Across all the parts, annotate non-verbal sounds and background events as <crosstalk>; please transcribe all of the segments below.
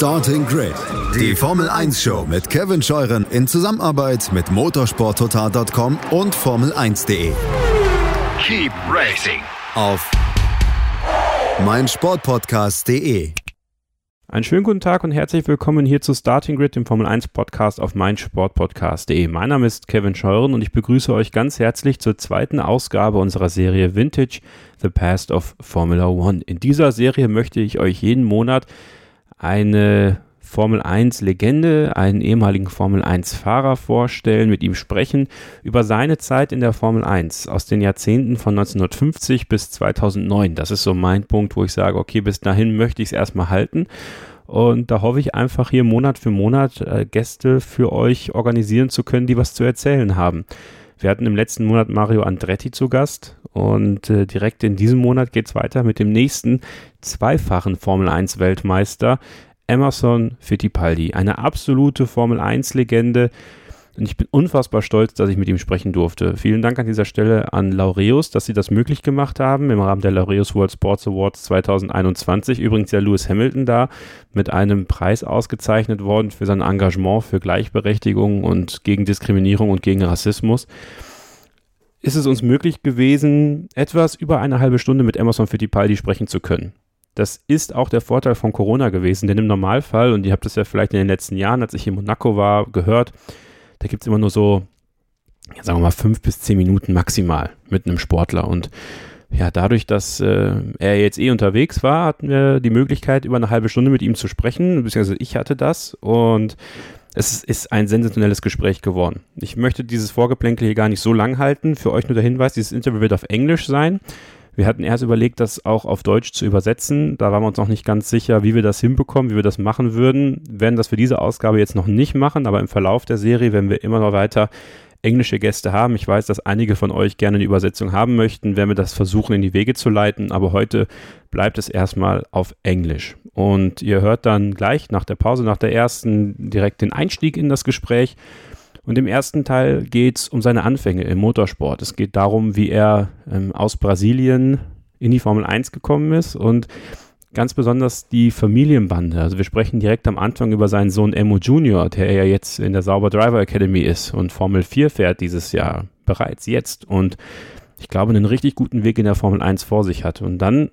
Starting Grid, die Formel 1 Show mit Kevin Scheuren in Zusammenarbeit mit motorsporttotal.com und Formel1.de. Keep racing Auf meinsportpodcast.de. Einen schönen guten Tag und herzlich willkommen hier zu Starting Grid, dem Formel 1 Podcast auf meinsportpodcast.de. Mein Name ist Kevin Scheuren und ich begrüße euch ganz herzlich zur zweiten Ausgabe unserer Serie Vintage The Past of Formula One. In dieser Serie möchte ich euch jeden Monat eine Formel 1 Legende, einen ehemaligen Formel 1 Fahrer vorstellen, mit ihm sprechen über seine Zeit in der Formel 1 aus den Jahrzehnten von 1950 bis 2009. Das ist so mein Punkt, wo ich sage, okay, bis dahin möchte ich es erstmal halten. Und da hoffe ich einfach hier Monat für Monat äh, Gäste für euch organisieren zu können, die was zu erzählen haben. Wir hatten im letzten Monat Mario Andretti zu Gast und äh, direkt in diesem Monat geht es weiter mit dem nächsten zweifachen Formel 1 Weltmeister, Emerson Fittipaldi. Eine absolute Formel 1 Legende. Und ich bin unfassbar stolz, dass ich mit ihm sprechen durfte. Vielen Dank an dieser Stelle an Laureus, dass sie das möglich gemacht haben im Rahmen der Laureus World Sports Awards 2021. Übrigens ja Lewis Hamilton da mit einem Preis ausgezeichnet worden für sein Engagement für Gleichberechtigung und gegen Diskriminierung und gegen Rassismus ist es uns möglich gewesen, etwas über eine halbe Stunde mit Emerson Fittipaldi sprechen zu können. Das ist auch der Vorteil von Corona gewesen, denn im Normalfall, und ihr habt es ja vielleicht in den letzten Jahren, als ich in Monaco war, gehört, da gibt es immer nur so, ja, sagen wir mal, fünf bis zehn Minuten maximal mit einem Sportler. Und ja, dadurch, dass äh, er jetzt eh unterwegs war, hatten wir die Möglichkeit, über eine halbe Stunde mit ihm zu sprechen, beziehungsweise ich hatte das. Und es ist ein sensationelles Gespräch geworden. Ich möchte dieses Vorgeplänkel hier gar nicht so lang halten. Für euch nur der Hinweis, dieses Interview wird auf Englisch sein. Wir hatten erst überlegt, das auch auf Deutsch zu übersetzen. Da waren wir uns noch nicht ganz sicher, wie wir das hinbekommen, wie wir das machen würden. Wir werden das für diese Ausgabe jetzt noch nicht machen, aber im Verlauf der Serie werden wir immer noch weiter englische Gäste haben. Ich weiß, dass einige von euch gerne eine Übersetzung haben möchten, werden wir das versuchen in die Wege zu leiten, aber heute bleibt es erstmal auf Englisch. Und ihr hört dann gleich nach der Pause, nach der ersten, direkt den Einstieg in das Gespräch. Und im ersten Teil geht es um seine Anfänge im Motorsport. Es geht darum, wie er ähm, aus Brasilien in die Formel 1 gekommen ist und ganz besonders die Familienbande. Also wir sprechen direkt am Anfang über seinen Sohn Emo Junior, der ja jetzt in der Sauber Driver Academy ist und Formel 4 fährt dieses Jahr, bereits jetzt. Und ich glaube, einen richtig guten Weg in der Formel 1 vor sich hat. Und dann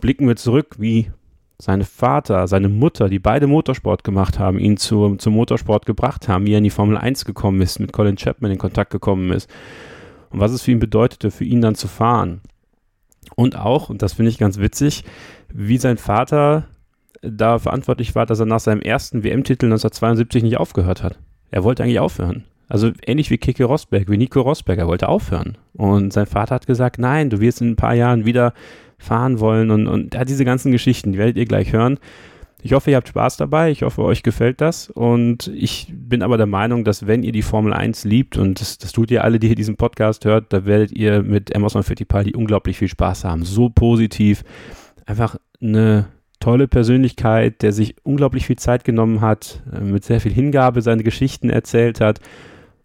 blicken wir zurück, wie sein Vater, seine Mutter, die beide Motorsport gemacht haben, ihn zu, zum Motorsport gebracht haben, wie er in die Formel 1 gekommen ist, mit Colin Chapman in Kontakt gekommen ist und was es für ihn bedeutete, für ihn dann zu fahren. Und auch, und das finde ich ganz witzig, wie sein Vater da verantwortlich war, dass er nach seinem ersten WM-Titel 1972 nicht aufgehört hat. Er wollte eigentlich aufhören. Also ähnlich wie Kike Rosberg, wie Nico Rosberg, er wollte aufhören. Und sein Vater hat gesagt, nein, du wirst in ein paar Jahren wieder fahren wollen und, und ja, diese ganzen Geschichten, die werdet ihr gleich hören. Ich hoffe, ihr habt Spaß dabei. Ich hoffe, euch gefällt das. Und ich bin aber der Meinung, dass wenn ihr die Formel 1 liebt, und das, das tut ihr alle, die hier diesen Podcast hört, da werdet ihr mit Emerson Fittipaldi unglaublich viel Spaß haben. So positiv. Einfach eine tolle Persönlichkeit, der sich unglaublich viel Zeit genommen hat, äh, mit sehr viel Hingabe seine Geschichten erzählt hat.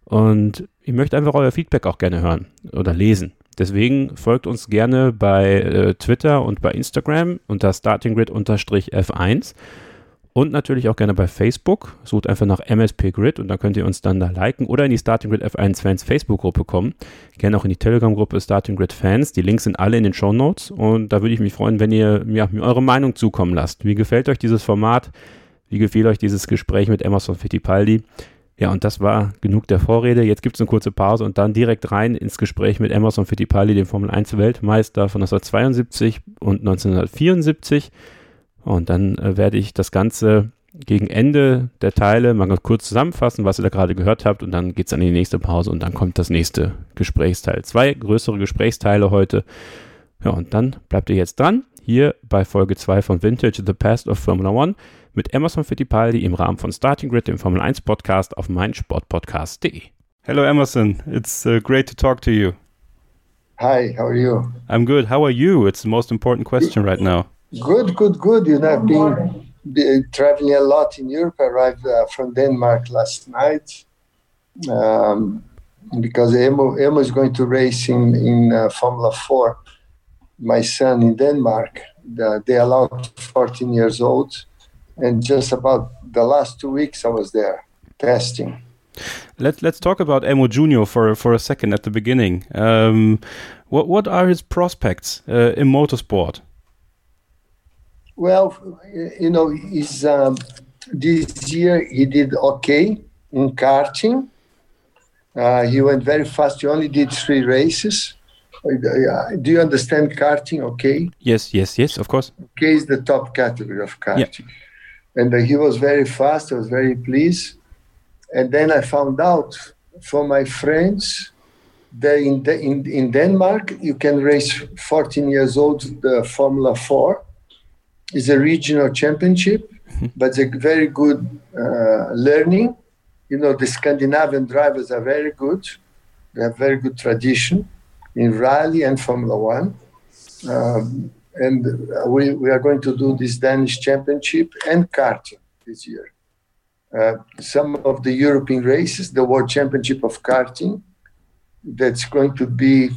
Und ich möchte einfach euer Feedback auch gerne hören oder lesen. Deswegen folgt uns gerne bei äh, Twitter und bei Instagram unter startinggrid-f1 und natürlich auch gerne bei Facebook. Sucht einfach nach MSP Grid und dann könnt ihr uns dann da liken oder in die Starting Grid F1 Fans Facebook-Gruppe kommen. Gerne auch in die Telegram-Gruppe Starting Grid Fans. Die Links sind alle in den Show Notes und da würde ich mich freuen, wenn ihr ja, mir eure Meinung zukommen lasst. Wie gefällt euch dieses Format? Wie gefällt euch dieses Gespräch mit Emerson Fittipaldi? Ja, und das war genug der Vorrede. Jetzt gibt es eine kurze Pause und dann direkt rein ins Gespräch mit Emerson Fittipaldi, dem Formel 1 Weltmeister von 1972 und 1974. Und dann äh, werde ich das Ganze gegen Ende der Teile mal ganz kurz zusammenfassen, was ihr da gerade gehört habt. Und dann geht es an die nächste Pause und dann kommt das nächste Gesprächsteil. Zwei größere Gesprächsteile heute. Ja, und dann bleibt ihr jetzt dran. Hier bei Folge 2 von Vintage The Past of Formula One mit Emerson Fittipaldi im Rahmen von Starting Grid, dem Formel 1 Podcast auf meinsportpodcast.de. Hello Emerson, it's uh, great to talk to you. Hi, how are you? I'm good. How are you? It's the most important question right now. Good, good, good. You know, I've been, been traveling a lot in Europe. I arrived uh, from Denmark last night um, because Emo, Emo is going to race in, in uh, Formula 4. My son in Denmark, the, they allowed 14 years old and just about the last two weeks I was there testing. Let's let's talk about Emo Junior for for a second at the beginning. Um, what what are his prospects uh, in motorsport? Well, you know, he's um, this year he did okay in karting. Uh, he went very fast. He only did three races. Uh, do you understand karting? Okay. Yes, yes, yes. Of course. Okay is the top category of karting, yeah. And he was very fast. I was very pleased. And then I found out from my friends that in, the, in, in Denmark, you can race 14 years old, the Formula 4. It's a regional championship, mm-hmm. <laughs> but it's a very good uh, learning. You know, the Scandinavian drivers are very good. They have very good tradition in rally and Formula One. Um, and we, we are going to do this Danish championship and karting this year. Uh, some of the European races, the World Championship of Karting, that's going to be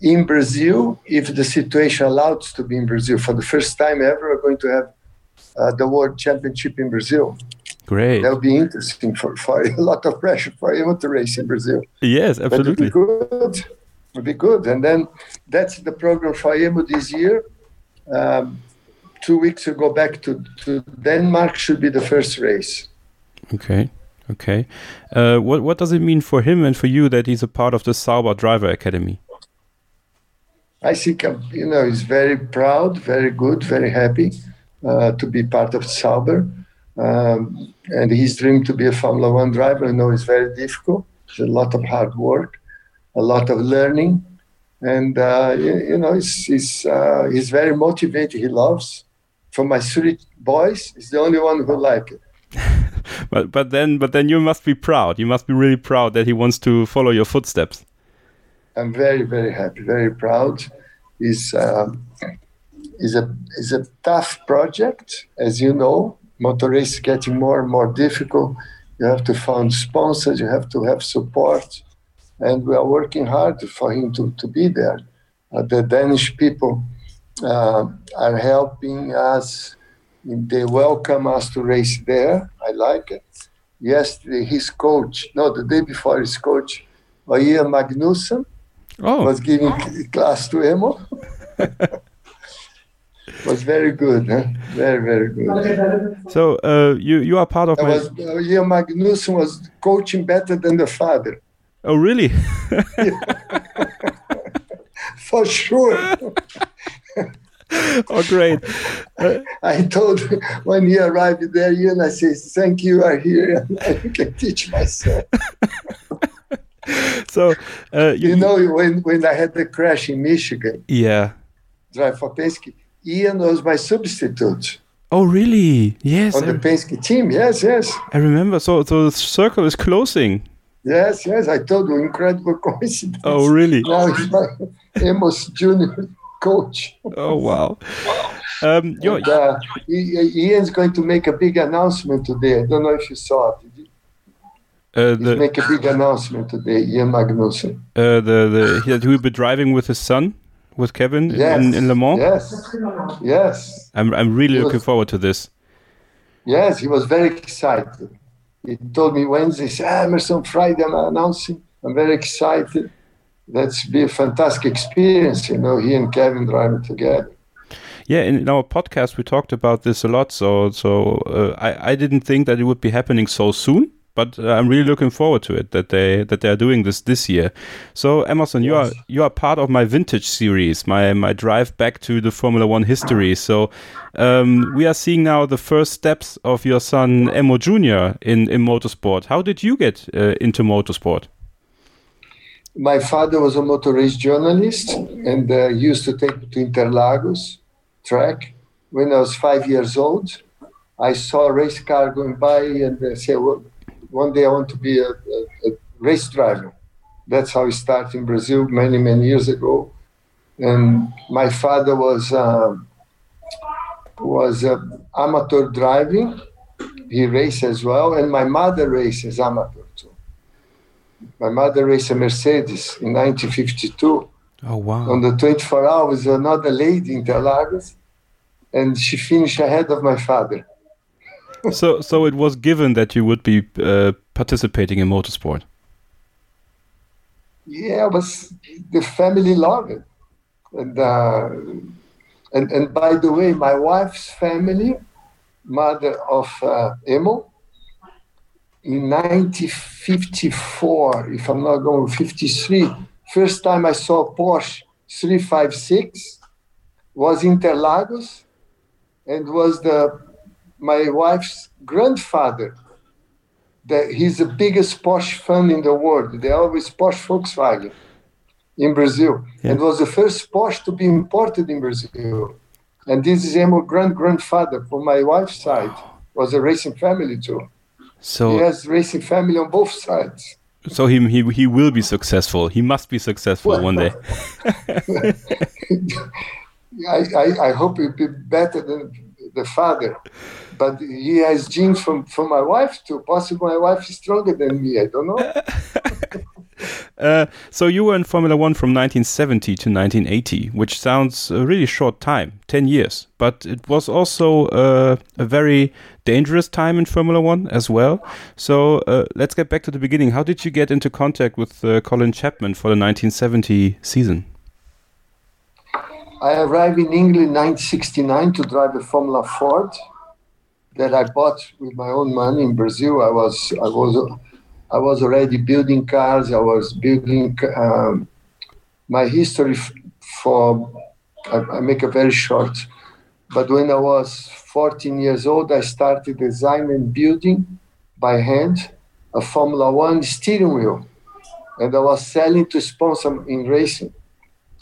in Brazil, if the situation allows to be in Brazil. For the first time ever, we're going to have uh, the World Championship in Brazil. Great. That'll be interesting for, for <laughs> a lot of pressure for him to race in Brazil. Yes, absolutely. It'll be good. It'll be good. And then that's the program for Emo this year. Um, two weeks ago back to, to Denmark should be the first race. Okay. Okay. Uh, what what does it mean for him and for you that he's a part of the Sauber Driver Academy? I think um, you know he's very proud, very good, very happy uh, to be part of Sauber, um, and his dream to be a Formula One driver. I know it's very difficult. It's a lot of hard work, a lot of learning, and uh, you, you, know he's he's, uh, he's very motivated. He loves. For my three boys, he's the only one who like it. <laughs> but but then but then you must be proud. You must be really proud that he wants to follow your footsteps. I'm very very happy, very proud. Is is a is a tough project, as you know. Motor race is getting more and more difficult. You have to find sponsors. You have to have support, and we are working hard for him to to be there. Uh, the Danish people uh, are helping us they welcome us to race there. I like it. Yesterday, his coach, no, the day before, his coach, Jan Magnussen, oh. was giving class to Emo. <laughs> was very good, huh? very very good. So uh, you you are part of my. Was, uh, Magnussen was coaching better than the father. Oh really? <laughs> For sure. <laughs> oh, great. I told when he arrived there, Jan, I said, thank you, are here, and I can teach myself. so, uh, you, you, know, when, when I had the crash in Michigan, yeah, drive for Penske, Jan was my substitute. Oh, really? Yes. On the Penske team, yes, yes. I remember. So, so the circle is closing. Yes, yes. I told you, incredible <laughs> coincidence. Oh, really? Now he's my <laughs> Amos Junior coach. Oh wow! Um, and, uh, Jan's going to make a big announcement today. I don't know if you saw it. Uh, the, make a big announcement today, Jan Magnussen. Uh, the the he, will be driving with his son, with Kevin yes. in, in Le Mans. Yes, yes. I'm I'm really he looking was, forward to this. Yes, he was very excited. He told me Wednesday, ah, Emerson Friday, I'm announcing. I'm very excited that's be a fantastic experience, you know, he and Kevin driving together. Yeah, in, our podcast we talked about this a lot. So, so uh, I I didn't think that it would be happening so soon, but uh, I'm really looking forward to it that they that they are doing this this year. So, Emerson, you yes. are you are part of my vintage series, my my drive back to the Formula One history. So, um, we are seeing now the first steps of your son Emo Junior in in motorsport. How did you get uh, into motorsport? my father was a motor race journalist and uh, used to take me to Interlagos track. When I was five years old, I saw a race car going by and I said, well, one day I want to be a, a, a race driver. That's how I started in Brazil many, many years ago. And my father was uh, was uh, amateur driving. He raced as well, and my mother races amateur too. my mother raced a Mercedes in 1952. Oh, wow. On the 24 hours, another lady in Interlagos, and she finished ahead of my father. So, so it was given that you would be uh, participating in motorsport. Yeah, but the family loved it, and uh, and and by the way, my wife's family, mother of uh, in 1954, if I'm not going 53, first time I saw Porsche 356 was Interlagos and was the my wife's grandfather. That he's the biggest Porsche fan in the world. They always Porsche Volkswagen in Brazil. Yeah. And was the first Porsche to be imported in Brazil. And this is my grand grandfather from my wife's side. Was a racing family too. So he has racing family on both sides. So he he he will be successful. He must be successful well, one day. <laughs> I, I, I hope he'll be better than the father. But he has genes from, from my wife too. Possibly my wife is stronger than me. I don't know. <laughs> uh, so you were in Formula One from 1970 to 1980, which sounds a really short time, 10 years. But it was also uh, a very dangerous time in Formula One as well. So uh, let's get back to the beginning. How did you get into contact with uh, Colin Chapman for the 1970 season? I arrived in England in 1969 to drive a Formula Ford that I bought with my own money in Brazil. I was I was I was already building cars. I was building um, my history for. I, I make a very short, but when I was 14 years old, I started designing and building by hand a Formula One steering wheel, and I was selling to sponsor in racing.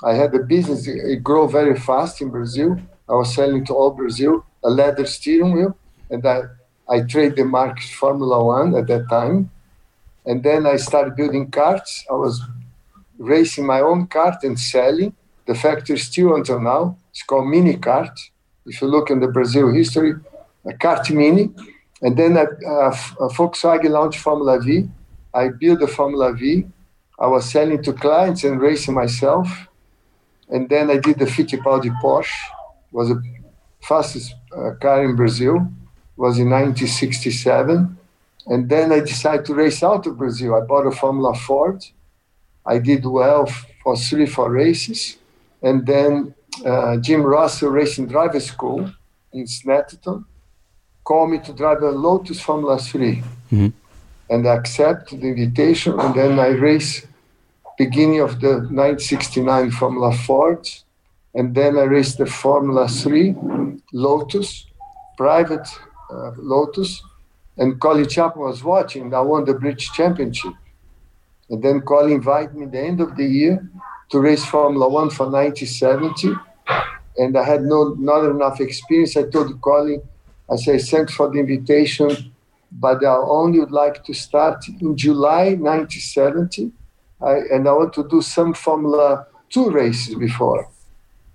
I had a business, it grew very fast in Brazil. I was selling to all Brazil a leather steering wheel, and I, I trade the mark Formula One at that time. And then I started building karts. I was racing my own kart and selling. The factory still until now. It's called Mini Kart. If you look in the Brazil history, a kart mini. And then a, a, a Volkswagen launched Formula V. I built the Formula V. I was selling to clients and racing myself and then I did the Fittipaldi Porsche. It Was the fastest uh, car in Brazil. Was in 1967, and then I decided to race out of Brazil. I bought a Formula Ford. I did well for three, four races, and then uh, Jim Russell Racing Driver School in Snetterton called me to drive a Lotus Formula 3. Mm-hmm. And I accepted the invitation, and then I raced beginning of the 1969 Formula Ford, and then I raced the Formula 3 Lotus, private uh, Lotus, and Colin Chapman was watching. I won the British Championship. And then Colin invited me the end of the year to race Formula One for 1970. And I had no not enough experience. I told Colin, I said, thanks for the invitation, but I only would like to start in July 1970 I, and I want to do some Formula 2 races before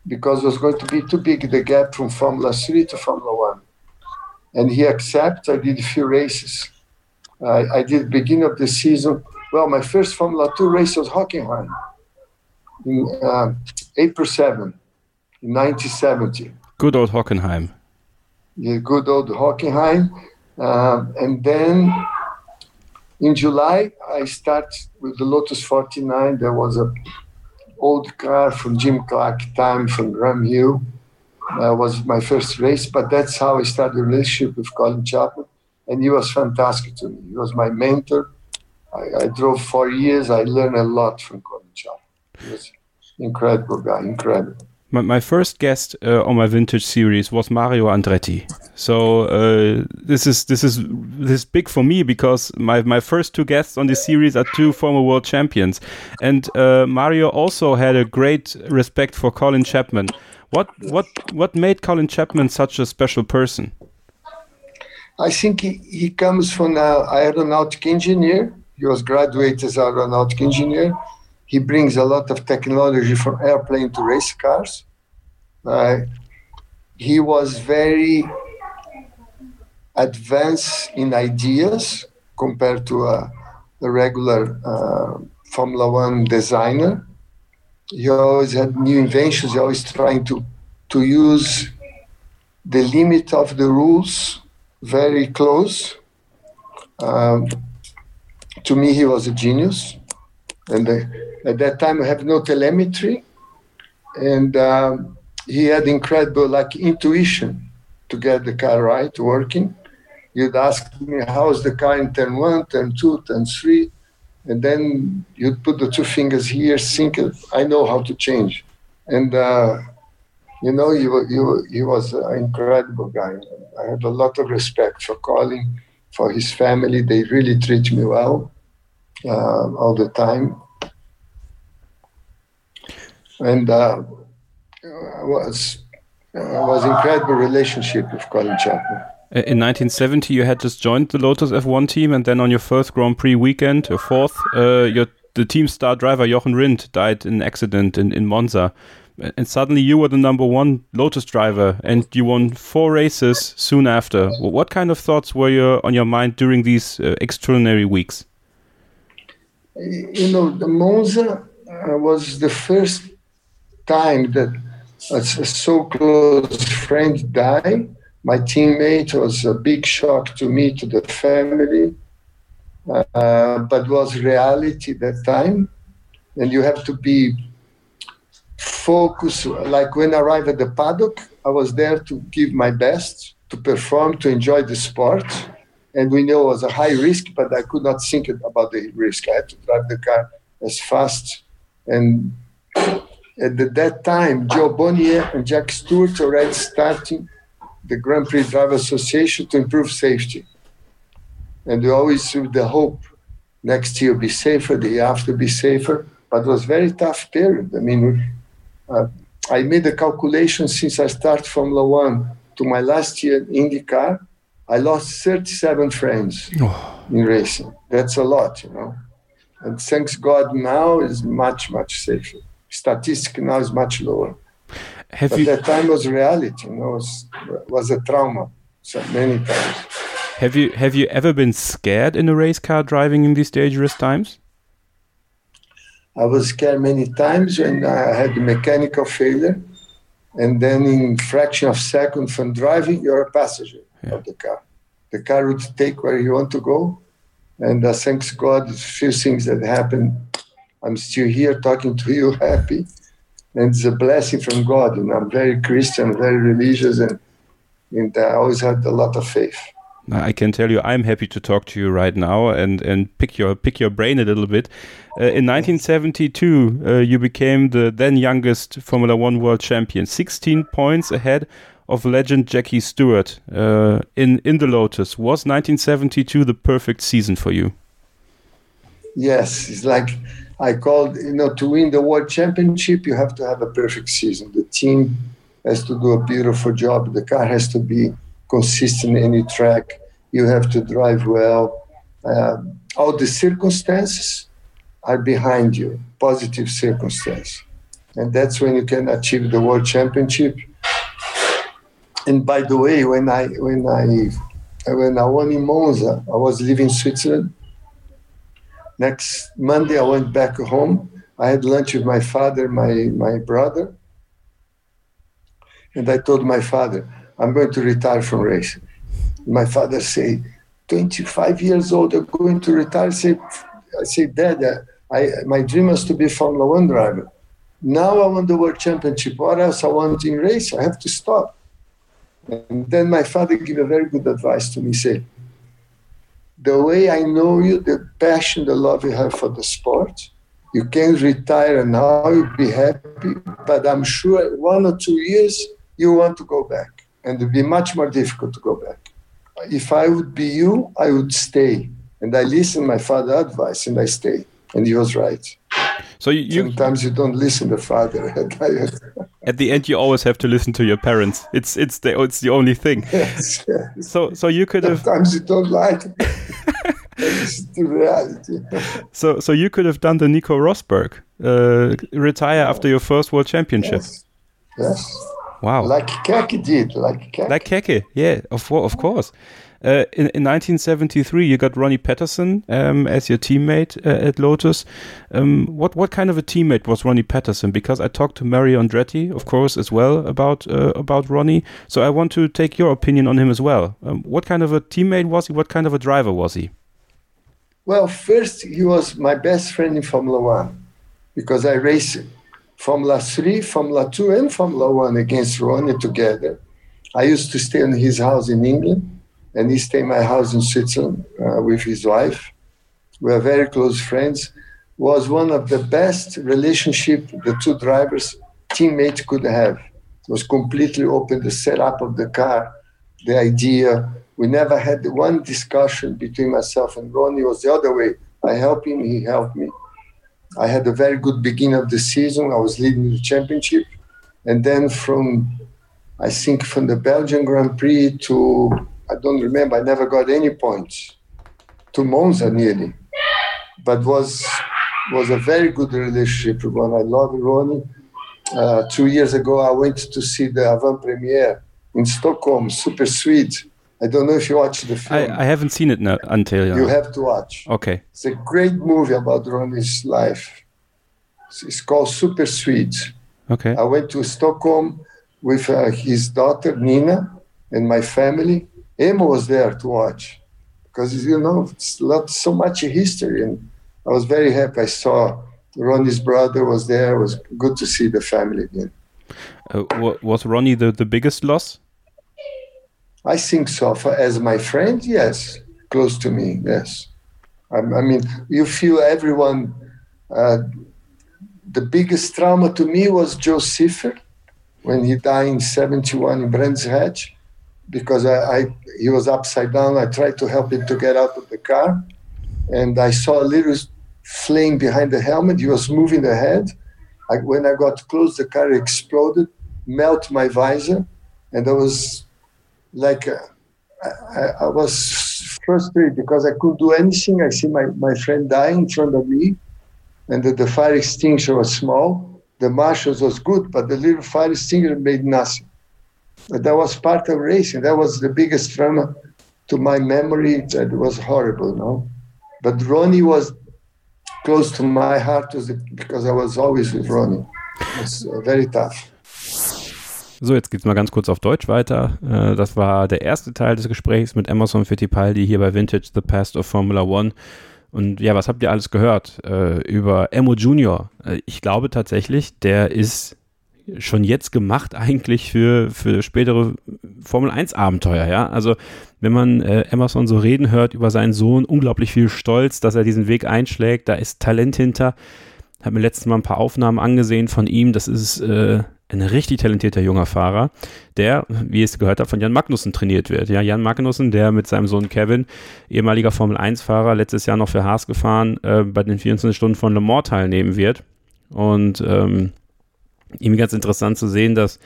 because it was going to be too big the gap from Formula 3 to Formula 1. And he accepted. I did a few races. I, I did beginning of the season. Well, my first Formula 2 race was Hockenheim in uh, April 7 in 1970. Good old Hockenheim. Yeah, good old Hockenheim. Uh, and then in July, I start with the Lotus 49. There was a old car from Jim Clark time from Graham Hill. That was my first race, but that's how I started the relationship with Colin Chapman. And he was fantastic to me. He was my mentor. I, I drove four years. I learned a lot from Colin Chapman. He was incredible guy, incredible my, my first guest uh, on my vintage series was Mario Andretti. So uh, this is this is this is big for me because my my first two guests on this series are two former world champions, and uh, Mario also had a great respect for Colin Chapman. What what what made Colin Chapman such a special person? I think he, he comes from an aeronautic engineer. He was graduated as aeronautic engineer he brings a lot of technology from airplane to race cars. Uh, he was very advanced in ideas compared to a, a regular uh, Formula One designer. He always had new inventions. He always trying to to use the limit of the rules very close. Um, to me, he was a genius. And uh, at that time, I have no telemetry. And um, he had incredible like intuition to get the car right, working. You'd ask me, how's the car in turn one, turn two, turn three? And then you'd put the two fingers here, sync it. I know how to change. And, uh, you know, he, he, he was an incredible guy. I have a lot of respect for Colin, for his family. They really treat me well uh, all the time. And uh, was uh, was incredible relationship with Colin Chapman. In 1970, you had just joined the Lotus F1 team, and then on your first Grand Prix weekend, your fourth, uh, your the team star driver Jochen Rindt died in an accident in, in Monza. And suddenly you were the number one Lotus driver, and you won four races soon after. What kind of thoughts were you on your mind during these uh, extraordinary weeks? You know, the Monza uh, was the first time that a so close friend died. My teammate was a big shock to me, to the family, uh, but was reality that time. And you have to be focused. Like when I arrived at the paddock, I was there to give my best, to perform, to enjoy the sport. And we know it was a high risk, but I could not think about the risk. I had to drive the car as fast and at that time, Jo Bonnier and Jack Stewart already starting the Grand Prix Driver Association to improve safety. And we always with the hope next year be safer, the year after be safer. But it was very tough period. I mean, uh, I made a calculation since I started Formula One to my last year in IndyCar. I lost 37 friends oh. in racing. That's a lot, you know. And thanks God now is much, much safer statistic now is much lower. Have but you... that time was reality, you know, was was a trauma so many times. Have you have you ever been scared in a race car driving in these dangerous times? I was scared many times when I had a mechanical failure, and then in fraction of second from driving, you're a passenger yeah. of the car. The car would take where you want to go, and uh, thanks God, a few things that happened I'm still here talking to you <laughs> happy. And it's a blessing from God. And I'm very Christian, very religious, and, and I always had a lot of faith. I can tell you, I'm happy to talk to you right now and, and pick your pick your brain a little bit. Uh, in 1972, uh, you became the then youngest Formula One world champion, 16 points ahead of legend Jackie Stewart uh, in in the Lotus. Was 1972 the perfect season for you? Yes, it's like I called, you know, to win the world championship, you have to have a perfect season. The team has to do a beautiful job. The car has to be consistent in any track. You have to drive well. Um, all the circumstances are behind you, positive circumstances. And that's when you can achieve the world championship. And by the way, when I when I when I won in Monza, I was living in Switzerland Next Monday, I went back home. I had lunch with my father, my, my brother. And I told my father, I'm going to retire from racing. My father said, 25 years old, I'm going to retire. I said, I said Dad, uh, I, my dream was to be Formula One driver. Now I want the world championship. What else I want in race? I have to stop. And then my father gave a very good advice to me. He said, the way I know you, the passion, the love you have for the sport. You can retire now, you'll be happy, but I'm sure one or two years you want to go back, and it'll be much more difficult to go back. If I would be you, I would stay. And I listened my father's advice and I stayed. And he was right. So you, you, sometimes you don't listen to father. <laughs> At the end, you always have to listen to your parents. It's it's the it's the only thing. <laughs> Yes, yes. So so you could have. Sometimes you don't like. it's the reality. <laughs> so so you could have done the Nico Rosberg, uh, retire after your first world championship. Yes. yes. Wow. Like Keke did. Like Keke. Like Keke, yeah, of of course. Uh, in, in, 1973, you got Ronnie Peterson um, as your teammate uh, at Lotus. Um, what what kind of a teammate was Ronnie Peterson? Because I talked to Mario Andretti, of course, as well about uh, about Ronnie. So I want to take your opinion on him as well. Um, what kind of a teammate was he? What kind of a driver was he? Well, first he was my best friend in Formula One because I raced Formula 3, Formula 2, and Formula 1 against Ronnie together. I used to stay in his house in England, and he stayed in my house in Switzerland uh, with his wife. We are very close friends. Was one of the best relationship the two drivers teammates could have. It was completely open. The setup of the car, the idea. We never had one discussion between myself and Ronnie. It was the other way. I helped him, he helped me. I had a very good beginning of the season. I was leading the championship. And then from, I think, from the Belgian Grand Prix to, I don't remember, I never got any points, to Monza nearly. But was was a very good relationship with Ronnie. I love Ronnie. Uh, two years ago, I went to see the avant premiere in Stockholm, Superswede. I don't know if you watched the film. I, I haven't seen it no, until you have to watch. Okay, it's a great movie about Ronnie's life. It's called Superswede. Okay, I went to Stockholm with uh, his daughter Nina and my family. Emma was there to watch because you know it's not so much history, and I was very happy. I saw Ronnie's brother was there. It was good to see the family again. Uh, was Ronnie the, the biggest loss? I think so. For, as my friend, yes, close to me, yes. I, I mean, you feel everyone. Uh, the biggest trauma to me was Jo when he died in 71 in Brands Hatch because I, I, he was upside down. I tried to help him to get out of the car, and I saw a little flame behind the helmet. He was moving the head. I, when I got close, the car exploded, melt my visor, and I was like uh, I, I, was frustrated because I couldn't do anything. I see my, my friend dying in front of me, and the, the fire extinguisher was small. The marshals was good, but the little fire extinguisher made nothing. That was part of racing. That was the biggest trauma to my memory. That was horrible, no. But Ronnie was close to my heart because I was always with Ronnie. It's uh, very tough. So, jetzt geht's mal ganz kurz auf Deutsch weiter. Äh, das war der erste Teil des Gesprächs mit Emerson Fittipaldi hier bei Vintage The Past of Formula One. Und ja, was habt ihr alles gehört äh, über Emo Junior? Äh, ich glaube tatsächlich, der ist schon jetzt gemacht eigentlich für, für spätere Formel 1 Abenteuer, ja. Also, wenn man äh, Emerson so reden hört über seinen Sohn, unglaublich viel Stolz, dass er diesen Weg einschlägt, da ist Talent hinter. Hab mir letztes Mal ein paar Aufnahmen angesehen von ihm. Das ist äh, ein richtig talentierter junger Fahrer, der, wie ihr es gehört habt, von Jan Magnussen trainiert wird. Ja, Jan Magnussen, der mit seinem Sohn Kevin, ehemaliger Formel-1-Fahrer, letztes Jahr noch für Haas gefahren, äh, bei den 24 Stunden von Le Mans teilnehmen wird. Und ähm, ihm ganz interessant zu sehen, dass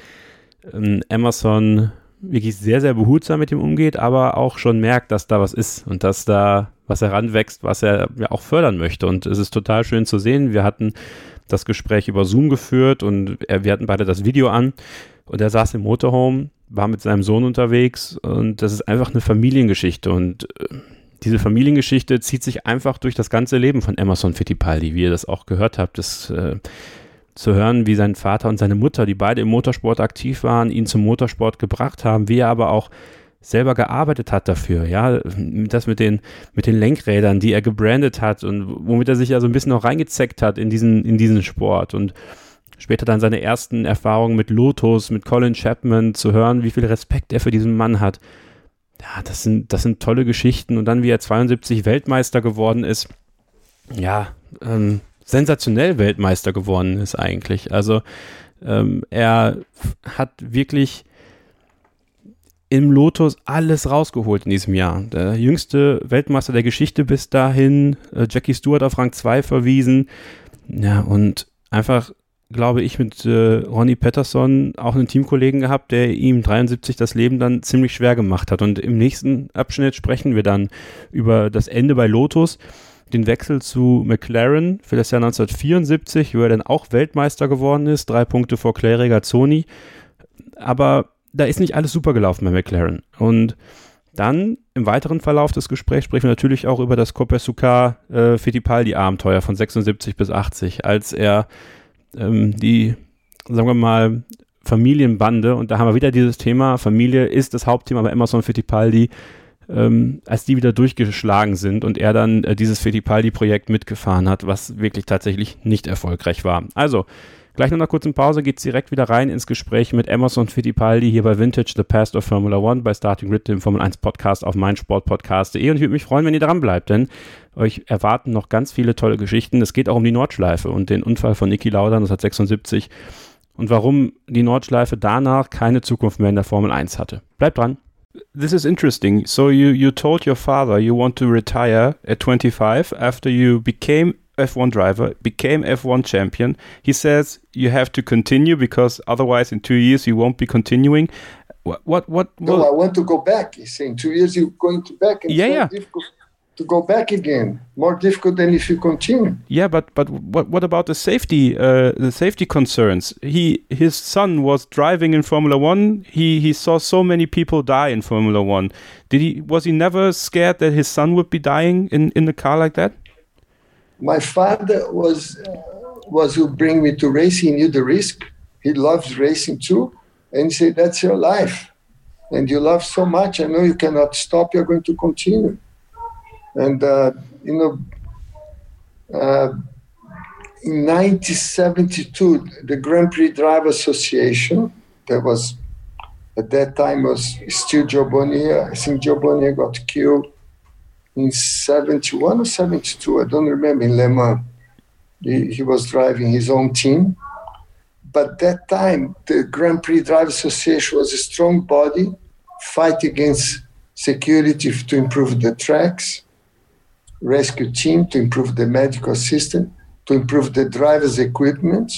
ähm, Emerson wirklich sehr, sehr behutsam mit ihm umgeht, aber auch schon merkt, dass da was ist und dass da was heranwächst, was er ja auch fördern möchte. Und es ist total schön zu sehen. Wir hatten das Gespräch über Zoom geführt und wir hatten beide das Video an und er saß im Motorhome, war mit seinem Sohn unterwegs und das ist einfach eine Familiengeschichte und äh, diese Familiengeschichte zieht sich einfach durch das ganze Leben von Emerson Fittipaldi, wie ihr das auch gehört habt, das äh, zu hören, wie sein Vater und seine Mutter, die beide im Motorsport aktiv waren, ihn zum Motorsport gebracht haben, wie er aber auch selber gearbeitet hat dafür, ja, das mit den, mit den Lenkrädern, die er gebrandet hat und womit er sich ja so ein bisschen auch reingezeckt hat in diesen, in diesen Sport. Und später dann seine ersten Erfahrungen mit Lotus, mit Colin Chapman zu hören, wie viel Respekt er für diesen Mann hat. Ja, das sind, das sind tolle Geschichten. Und dann, wie er 72 Weltmeister geworden ist, ja, ähm, sensationell Weltmeister geworden ist eigentlich. Also ähm, er hat wirklich im Lotus alles rausgeholt in diesem Jahr. Der jüngste Weltmeister der Geschichte bis dahin, äh, Jackie Stewart auf Rang 2 verwiesen. Ja, und einfach, glaube ich, mit äh, Ronnie Patterson auch einen Teamkollegen gehabt, der ihm 73 das Leben dann ziemlich schwer gemacht hat. Und im nächsten Abschnitt sprechen wir dann über das Ende bei Lotus, den Wechsel zu McLaren für das Jahr 1974, wo er dann auch Weltmeister geworden ist, drei Punkte vor Clay Regazzoni. Aber da ist nicht alles super gelaufen bei McLaren. Und Dann im weiteren Verlauf des Gesprächs sprechen wir natürlich auch über das Copersucar äh, Fittipaldi-Abenteuer von 76 bis 80, als er ähm, die, sagen wir mal, Familienbande, und da haben wir wieder dieses Thema, Familie ist das Hauptthema bei Emerson Fittipaldi, ähm, als die wieder durchgeschlagen sind und er dann äh, dieses Fittipaldi-Projekt mitgefahren hat, was wirklich tatsächlich nicht erfolgreich war. Also, gleich nach einer kurzen Pause geht es direkt wieder rein ins Gespräch mit Emerson Fittipaldi hier bei Vintage, The Past of Formula One, bei Starting Grid, dem Formel 1 Podcast auf meinsportpodcast.de und ich würde mich freuen, wenn ihr dran bleibt, denn euch erwarten noch ganz viele tolle Geschichten. Es geht auch um die Nordschleife und den Unfall von Niki Lauda 1976 und warum die Nordschleife danach keine Zukunft mehr in der Formel 1 hatte. Bleibt dran. This is interesting. So you you told your father you want to retire at 25 after you became F1 driver, became F1 champion. He says you have to continue because otherwise in two years you won't be continuing. What what what? No, I want to go back. He's saying two years you're going to back. And yeah, yeah. Difficult to go back again. More difficult than if you continue. Yeah, but but what what about the safety uh, the safety concerns? He his son was driving in Formula One. He he saw so many people die in Formula One. Did he was he never scared that his son would be dying in in a car like that? My father was uh, was who bring me to racing. He knew the risk. He loves racing too, and he said that's your life, and you love so much. I know you cannot stop. You're going to continue and, uh, you know, uh, in 1972, the Grand Prix Driver Association, that was at that time was still Jo Bonnier. I think Jo Bonnier got killed in 71 or 72, I don't remember, in Le Mans. He, he was driving his own team. But that time, the Grand Prix Driver Association was a strong body, fight against security to improve the tracks rescue team to improve the medical system, to improve the driver's equipment,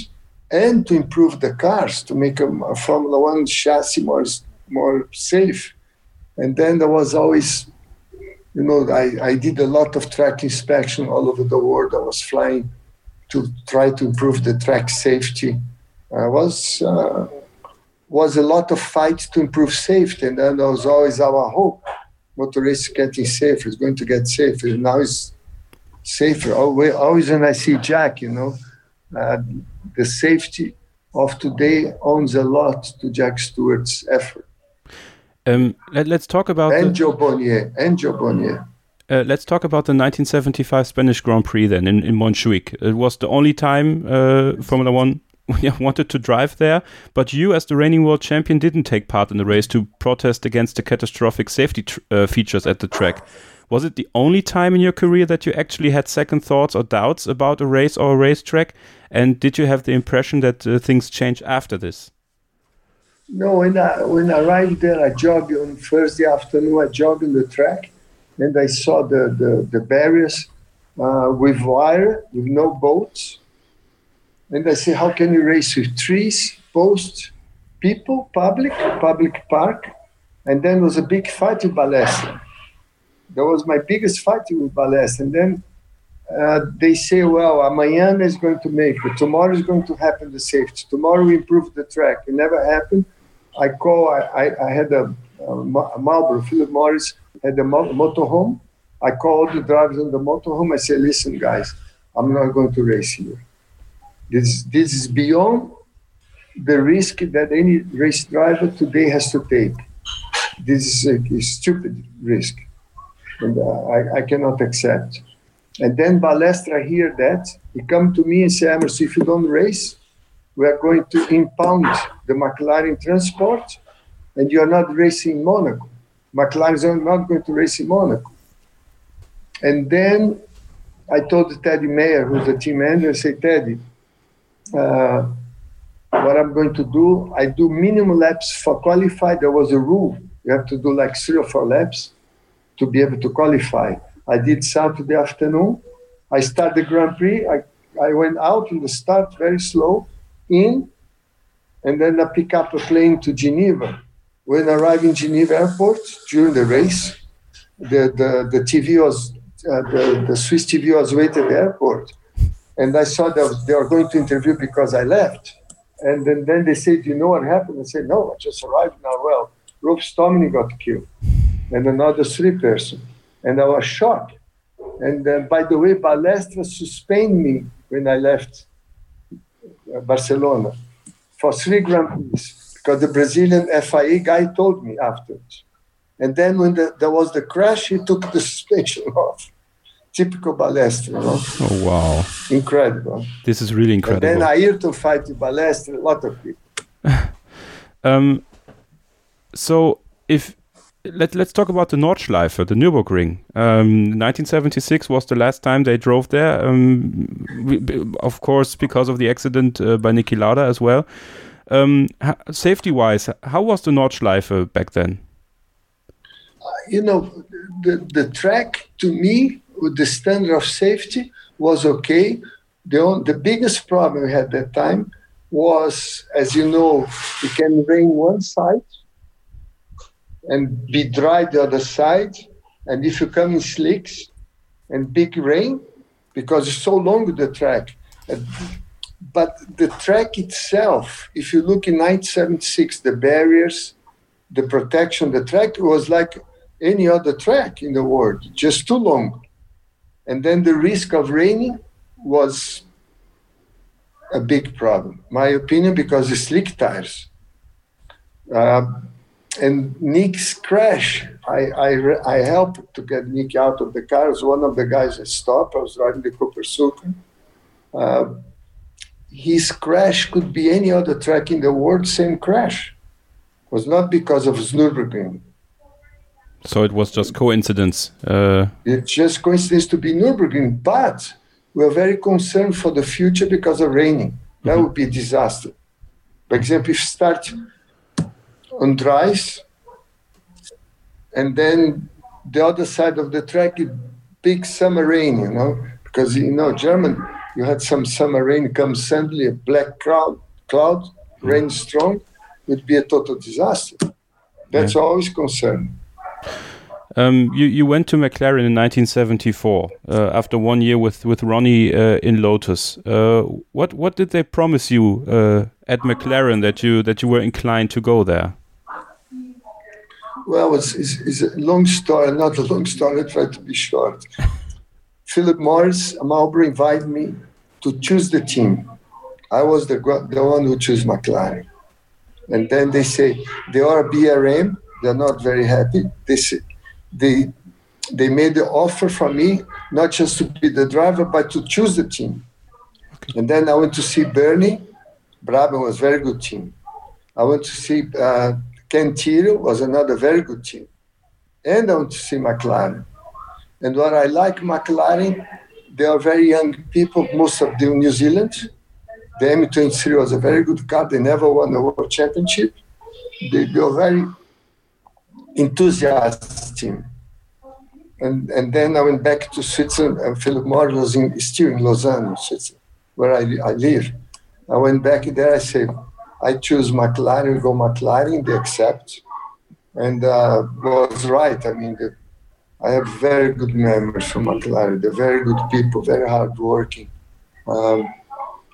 and to improve the cars to make a, a Formula One chassis more more safe. And then there was always, you know, I, I did a lot of track inspection all over the world. I was flying to try to improve the track safety. I was uh, was a lot of fights to improve safety, and there was always our hope motorists getting safer. It's going to get safer. Now it's safer. Always, always when I see Jack, you know, uh, the safety of today owns a lot to Jack Stewart's effort. Um, let, us talk about and Jo Bonnier and Jo Bonnier. Uh, let's talk about the 1975 Spanish Grand Prix then in, in Montjuic. It was the only time uh, Formula One <laughs> wanted to drive there, but you, as the reigning world champion, didn't take part in the race to protest against the catastrophic safety uh, features at the track. Was it the only time in your career that you actually had second thoughts or doubts about a race or a racetrack? And did you have the impression that uh, things changed after this? No, when I, when I arrived there, I jogged on Thursday afternoon, I jogged on the track and I saw the, the, the barriers uh, with wire, with no boats and I say, how can you race with trees, posts, people, public, public park? And then was a big fight with Balestre. That was my biggest fight with Balestre. And then uh, they say, well, amanhã is going to make it. Tomorrow is going to happen the safety. Tomorrow we improve the track. It never happened. I call, I, I, I had a, a Marlboro, Philip Morris had a motorhome. I called the drivers on the motorhome. I said, listen, guys, I'm not going to race here. This, this is beyond the risk that any race driver today has to take. This is a, a stupid risk, and uh, I, I, cannot accept. And then Balestre hear that he come to me and say, Emerson, if you don't race, we are going to impound the McLaren transport, and you are not racing Monaco. McLaren is not going to race in Monaco. And then I told Teddy Mayer, who's the team manager, I say, Teddy, uh, what I'm going to do, I do minimum laps for qualify. There was a rule. You have to do like three or four laps to be able to qualify. I did Saturday afternoon. I start the Grand Prix. I, I went out in the start very slow, in, and then I pick up a plane to Geneva. When I arrived in Geneva airport during the race, the, the, the TV was, uh, the, the Swiss TV was waiting at the airport and I saw that they were going to interview because I left. And then, then they said, you know what happened? I said, no, I just arrived now. Well, Rolf Stommelen got killed. and another three person. And I was shocked. And uh, by the way, Balestre suspended me when I left uh, Barcelona for three Grand Prix because the Brazilian FIA guy told me afterwards. And then when the, there was the crash, he took the <laughs> suspension off. Typical Balestre, you know? Oh, wow. Incredible. This is really incredible. And then Ayrton fight the Balestre, a lot of people. <laughs> um, so if let, let's talk about the Nordschleife, the Nürburgring. Um, 1976 was the last time they drove there. Um, we, of course, because of the accident uh, by Niki Lauda as well. Um, safety wise, how was the Nordschleife back then? you know, the, the track to me, the standard of safety, was okay. The, the biggest problem we had that time was, as you know, it can rain one side and be dry the other side. And if you come in slicks and big rain, because it's so long the track. But the track itself, if you look in 1976, the barriers, the protection, the track was like any other track in the world, just too long. And then the risk of raining was a big problem, my opinion, because it's slick tires. Uh, and Nick's crash, I, I, I helped to get Nick out of the car. I was one of the guys that stopped. I was driving the Cooper. Uh, his crash could be any other track in the world, same crash. It was not because of Nürburgring. So it was just coincidence. Uh... It's just coincidence to be Nürburgring, but we're very concerned for the future because of raining. That mm-hmm. would be a disaster. For example, if you start on dries, and then the other side of the track is big summer rain, you know, because you know German, you had some summer rain come suddenly, a black cloud, cloud, rain strong, would be a total disaster. That's yeah. always concern. Um, you you went to McLaren in 1974 uh, after one year with with Ronnie uh, in Lotus. Uh, what what did they promise you uh, at McLaren that you that you were inclined to go there? Well, it's, it's, it's a long story, not a long story. I try to be short. <laughs> Philip Morris, Marlboro invited me to choose the team. I was the the one who chose McLaren, and then they say they are BRM they're not very happy. They they they made the offer for me not just to be the driver but to choose the team. Okay. And then I went to see Bernie. Brabham was a very good team. I went to see uh, Ken Tyrrell was another very good team. And I went to see McLaren. And what I like McLaren, they are very young people, most of them New Zealand. The M23 was a very good car. They never won the world championship. They, they are very enthusiast team. And, and then I went back to Switzerland, and Philip Morris was in, still in Lausanne, Switzerland, where I, I live. I went back there, I said, I choose McLaren, go McLaren, they accept. And uh, was right. I mean, the, I have very good memories from McLaren. They're very good people, very hardworking. Um,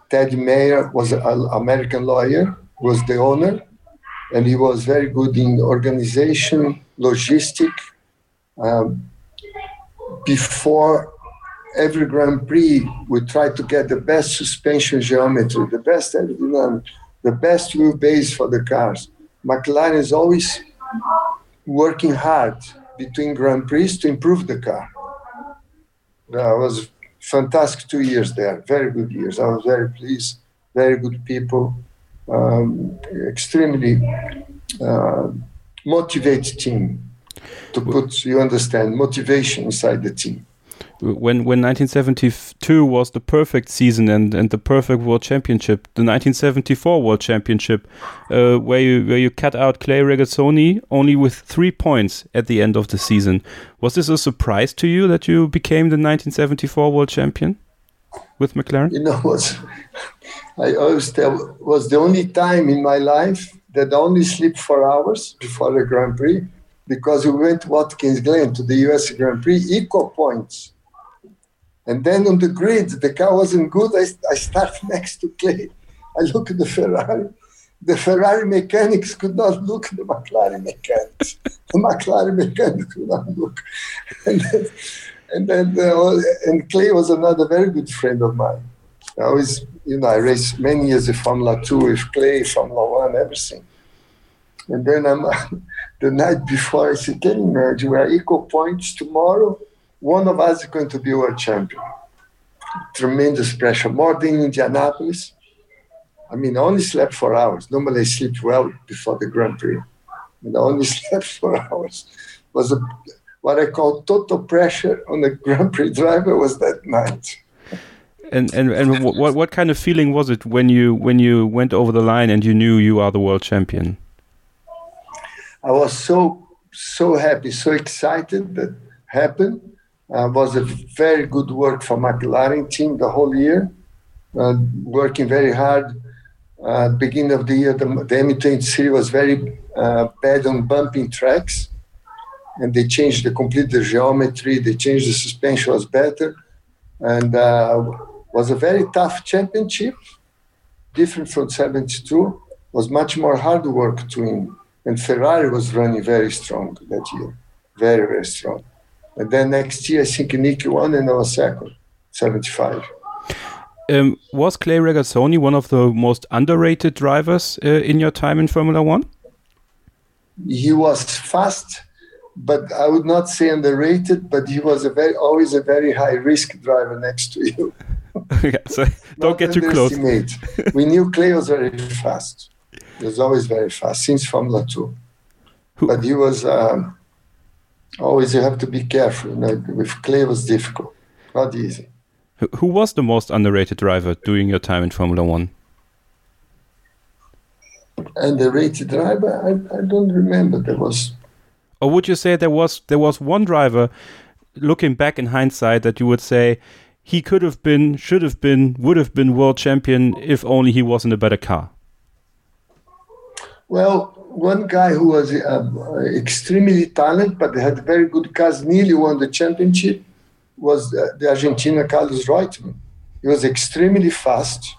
Ted Mayer was an American lawyer, was the owner, and he was very good in organization, logistic. Um, before every Grand Prix, we try to get the best suspension geometry, the best aerodynamic, the best wheelbase for the cars. McLaren is always working hard between Grand Prix to improve the car. That was fantastic two years there, very good years. I was very pleased, very good people um, extremely uh, motivated team to put you understand motivation inside the team. When when 1972 was the perfect season and and the perfect world championship the 1974 world championship uh, where you where you cut out Clay Regazzoni only with 3 points at the end of the season. Was this a surprise to you that you became the 1974 world champion with McLaren? You know what? <laughs> I always tell was the only time in my life that I only sleep four hours before the Grand Prix because we went to Watkins Glen to the US Grand Prix, equal points. And then on the grid, the car wasn't good. I, I start <laughs> next to Clay. I look at the Ferrari. the Ferrari mechanics could not look at the McLaren mechanics. the McLaren mechanics could not look. <laughs> And then, and then uh, and Clay was another very good friend of mine. I always, you know, I raced many years in Formula Two with Clay, Formula One, everything. And then I'm <laughs> the night before I said, "Can uh, you imagine? We are equal points tomorrow. One of us is going to be world champion." Tremendous pressure, more than Indianapolis. I mean, I only slept four hours. Normally, I sleep well before the Grand Prix. And I only <laughs> slept four hours. Was a, what I call total pressure on the Grand Prix driver was that night. And and and what what kind of feeling was it when you when you went over the line and you knew you are the world champion? I was so so happy, so excited that happened. Uh, was a very good work for McLaren team the whole year, uh, working very hard uh, beginning of the year, the, the M23 was very uh, bad on bumping tracks, and they changed the complete the geometry. They changed the suspension was better, and uh, was a very tough championship, different from 72. Was much more hard work to win, and Ferrari was running very strong that year, very very strong. And then next year, I think Niki won and I was second, 75. Um, was Clay Regazzoni one of the most underrated drivers uh, in your time in Formula One? He was fast, but I would not say underrated. But he was a very always a very high risk driver next to you. <laughs> yeah, so <laughs> don't get too close. we knew Clay was very fast. He was always very fast since Formula Two. Who? But he was um, always. You have to be careful. You know, with Clay was difficult, not easy. Who was the most underrated driver during your time in Formula One? Underrated driver? I, I don't remember. There was. Or would you say there was there was one driver, looking back in hindsight, that you would say he could have been, should have been, would have been world champion if only he was in a better car? Well, one guy who was uh, extremely talented but had very good cars nearly won the championship was the Argentina Carlos Reutemann. He was extremely fast.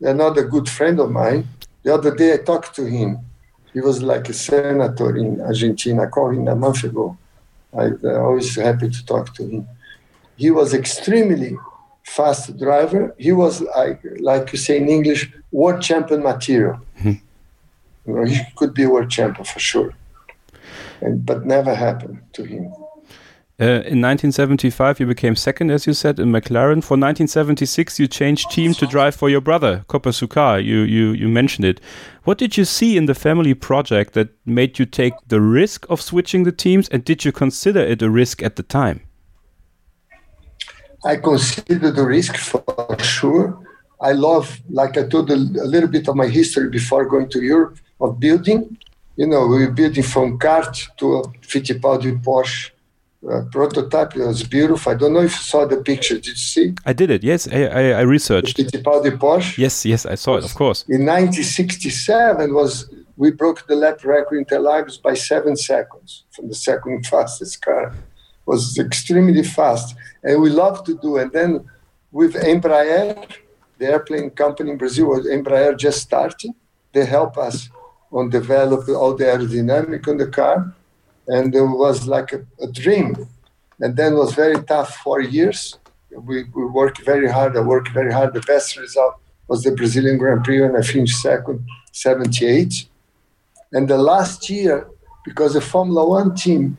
Another good friend of mine. The other day I talked to him. He was like a senator in Argentina. I called him a month ago. I'm uh, always happy to talk to him. He was extremely fast driver. He was like, like you say in English, world champion material. Mm-hmm. You know, he could be a world champion for sure, and but never happened to him. Uh, in 1975, you became second, as you said, in McLaren. For 1976, you changed team to drive for your brother, Copersucar. You, you, you mentioned it. What did you see in the family project that made you take the risk of switching the teams, and did you consider it a risk at the time? I consider the risk for sure. I love, like I told a, a little bit of my history before going to Europe, of building. You know, we were building from kart to a Fittipaldi Porsche uh, prototype. It was beautiful. I don't know if you saw the picture. Did you see? I did it. Yes, I, I, I researched. The Fittipaldi Porsche. Yes, yes, I saw it. Of course. In 1967 was we broke the lap record in Interlagos by seven seconds from the second <laughs> fastest car. It was extremely fast, and we love to do. And then with Embraer, the airplane company in Brazil, was Embraer just starting. They help us on develop all the aerodynamic on the car and it was like a, a dream. And then was very tough four years. We, we worked very hard. I worked very hard. The best result was the Brazilian Grand Prix, and I finished second, 78. And the last year, because the Formula One team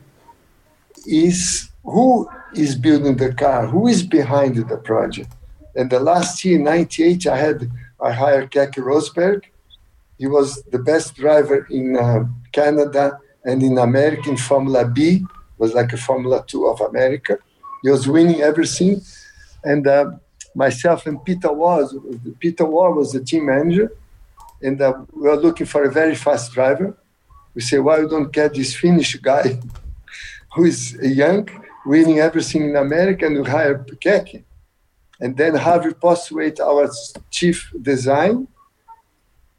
is who is building the car, who is behind the project. And the last year, 98, I had I hired Keke Rosberg. He was the best driver in uh, Canada and in American Formula B was like a Formula Two of America. He was winning everything, and uh, myself and Peter was Peter Warr was the team manager, and uh, we were looking for a very fast driver. We say, why we don't get this Finnish guy <laughs> who is young, winning everything in America, and we hire Keke. And then Harvey Postlethwaite, our chief design,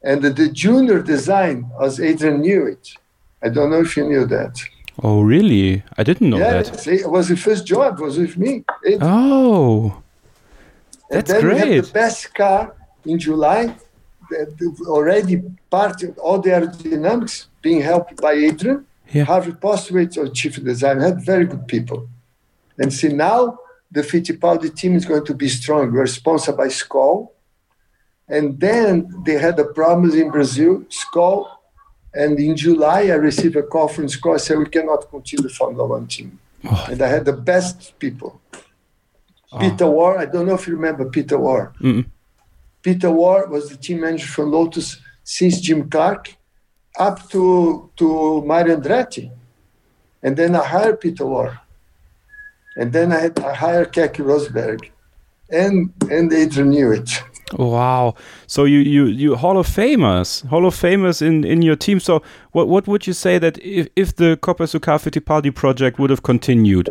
and the, the junior design was Adrian Newey. I don't know if you knew that. Oh, really? I didn't know yeah, that. it was the first job. was with me. It, oh, that's and then great. We had the best car in July. already part of all the aerodynamics being helped by Adrian. Yeah. Harvey Postlethwaite, our chief designer, had very good people. And see now the Fittipaldi team is going to be strong. We're sponsored by Skol. And then they had the problems in Brazil, Skol. And in July, I received a conference call. I said, we cannot continue the Formula One team. Oh. And I had the best people. Oh. Peter Warr, I don't know if you remember Peter Warr. Mm-mm. Peter Warr was the team manager for Lotus since Jim Clark up to, to Mario Andretti. And then I hired Peter Warr. And then I, had, I hired Keke Rosberg. And, and Adrian Newey. Wow. So you, you, you Hall of Famers, Hall of Famers in, in your team. So what, what would you say that if, if the Copersucar Fittipaldi project would have continued,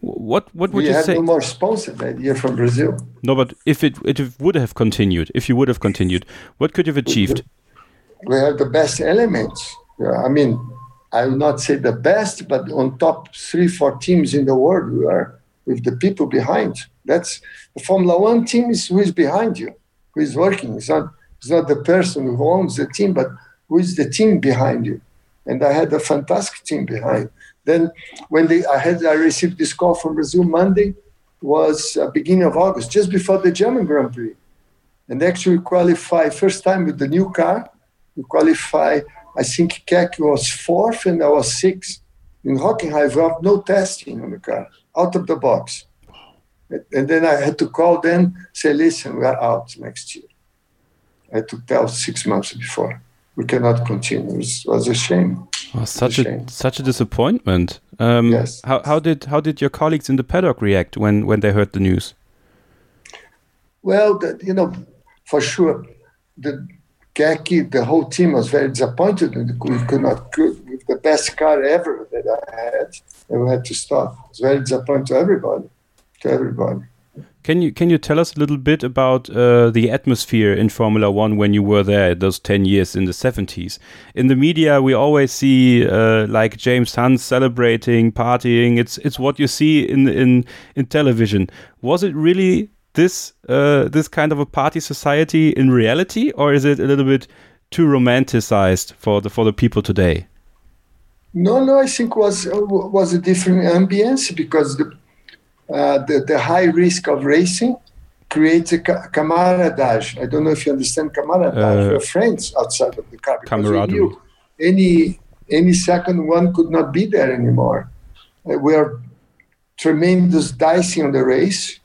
what, what would we you had say? no more sponsor that year from Brazil. No, but if it, it would have continued, if you would have continued, what could you have achieved? we have the best elements. Yeah, I mean, I will not say the best, but on top three, four teams in the world, we are with the people behind. That's the Formula One team is who is behind you, who is working. It's not, it's not the person who owns the team, but who is the team behind you. And I had a fantastic team behind. Then when they, I had, I received this call from Brazil Monday, was uh, beginning of August, just before the German Grand Prix, and actually qualify first time with the new car we qualify. I think Keke was fourth and I was sixth. In Hockenheim, we have no testing on the car, out of the box. And then I had to call them, say, listen, we are out next year. I had to tell six months before. We cannot continue. It was, a shame. Oh, such a a such a disappointment. Um, Yes. How, how did how did your colleagues in the paddock react when, when they heard the news? Well, the, you know, for sure, the Keke, the whole team was very disappointed. We could not with the best car ever that I had, and we had to stop. It was very disappointing to everybody, to everybody. Can you can you tell us a little bit about uh, the atmosphere in Formula One when you were there those ten years in the seventies? In the media, we always see uh, like James Hunt celebrating, partying. It's it's what you see in in in television. Was it really this uh, this kind of a party society in reality, or is it a little bit too romanticized for the for the people today? No, no, I think was was a different ambience because the uh, the, the high risk of racing creates a ca- camaraderie. I don't know if you understand camaraderie. Uh, We're friends outside of the car. camaraderie. Any any second one could not be there anymore. Uh, we are tremendous dicing on the race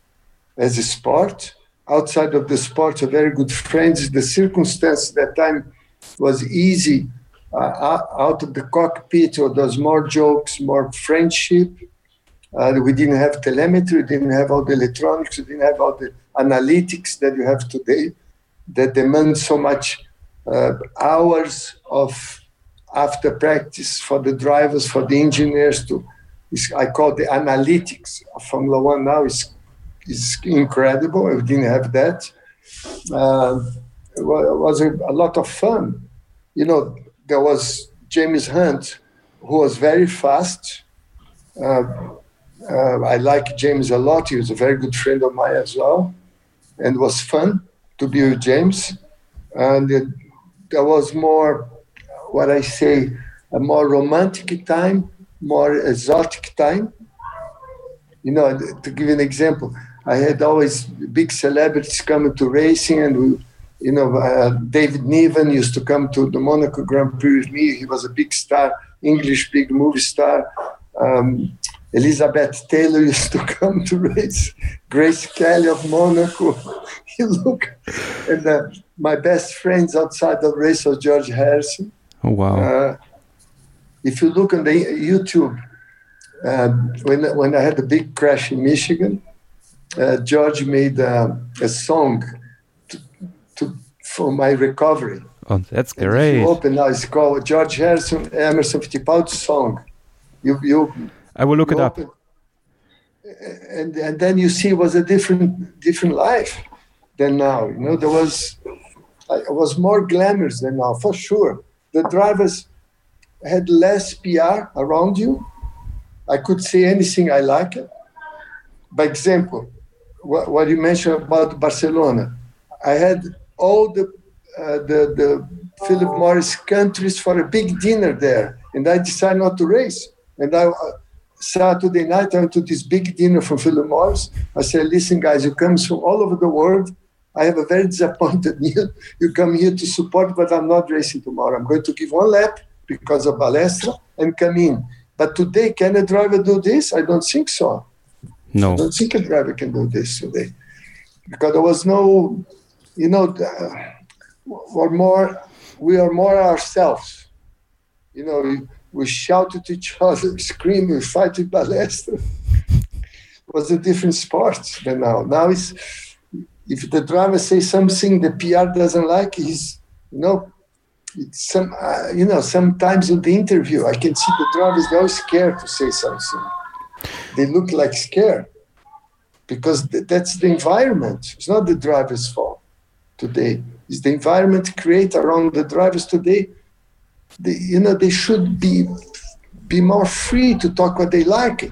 as a sport. Outside of the sport, a very good friends. The circumstance that time was easy. Uh, out- out of the cockpit, or there's more jokes, more friendship. Uh, we didn't have telemetry, we didn't have all the electronics, we didn't have all the analytics that you have today that demand so much uh, hours of after practice for the drivers, for the engineers to, I call the analytics of Formula One now is, is incredible. We didn't have that. Uh, it was a, a lot of fun. You know, there was James Hunt, who was very fast. Uh, uh, I like James a lot. He was a very good friend of mine as well, and it was fun to be with James. And it, there was more, what I say, a more romantic time, more exotic time. You know, to give an example, I had always big celebrities coming to racing, and we, you know, uh, David Niven used to come to the Monaco Grand Prix with me. He was a big star, English big movie star. Um, Elizabeth Taylor used to come to race. Grace Kelly of Monaco. <laughs> you look, and uh, my best friends outside the race was George Harrison. Oh wow! Uh, if you look on the YouTube, uh, when when I had the big crash in Michigan, uh, George made uh, a song to, to, for my recovery. oh, that's And if great. You open now, it's called George Harrison Emerson Fittipaldi song. You you I will look it up. and and then you see it was a different different life than now. You know, there was it was more glamorous than now for sure. The drivers had less PR around you. I could say anything I like. By example, what, what you mentioned about Barcelona, I had all the uh, the, the Philip Morris countries for a big dinner there. And I decided not to race. And I, Saturday night, I went to this big dinner from Philip Morris. I said, listen, guys, you come from all over the world. I have a very disappointed <laughs> you. You come here to support, but I'm not racing tomorrow. I'm going to give one lap because of Balestre and come in. But today, can a driver do this? I don't think so. No. I don't think a driver can do this today. Because there was no, you know, uh, more, we are more ourselves. You know, we, we shout at each other, <laughs> scream, we fight with Balestre. was a different sport than now. Now it's, if the driver says something the PR doesn't like, he's, you know, some, uh, you know, sometimes in the interview, I can see the drivers, they're scared to say something. They look like scared because th- that's the environment. It's not the driver's fault today. It's the environment created around the drivers today. They, you know, they should be be more free to talk what they like,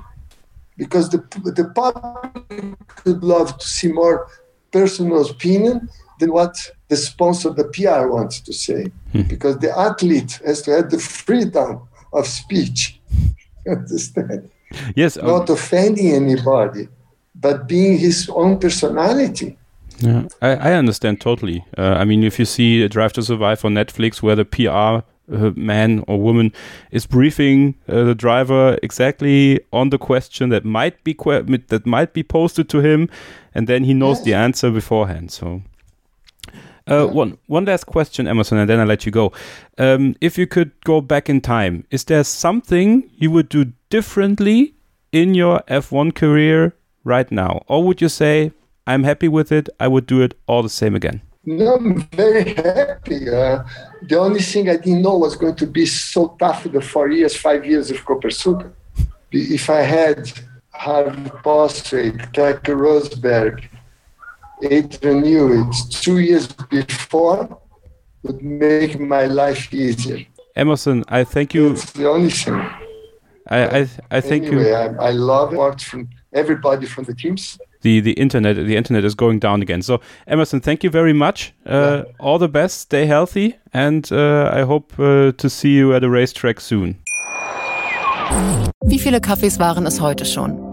because the the public would love to see more personal opinion than what the sponsor, the PR, wants to say. Because the athlete has to have the freedom of speech. You <laughs> understand? Yes. um, Not offending anybody, but being his own personality. Yeah, I, I understand totally. Uh, I mean, if you see Drive to Survive on Netflix, where the PR uh, man or woman is briefing uh, the driver exactly on the question that might be que- that might be posted to him, and then he knows the answer beforehand. So. Uh, one one last question, Emerson, and then I'll let you go. Um, if you could go back in time, is there something you would do differently in your F1 career right now, or would you say, "I'm happy with it. I would do it all the same again"? No, I'm very happy. Uh, the only thing I didn't know was going to be so tough the four years, five years of Copersucar. If I had Harvey Postlethwaite, Keke Rosberg, Adrian Newey, two years before, would make my life easier. Emerson, I thank you. It's the only thing. I I, I thank anyway, you. I, I love art from everybody from the teams. The the internet the internet is going down again. So Emerson, thank you very much. Uh, All the best. Stay healthy, and uh, I hope uh, to see you at a racetrack soon. Wie viele Kaffees waren es heute schon?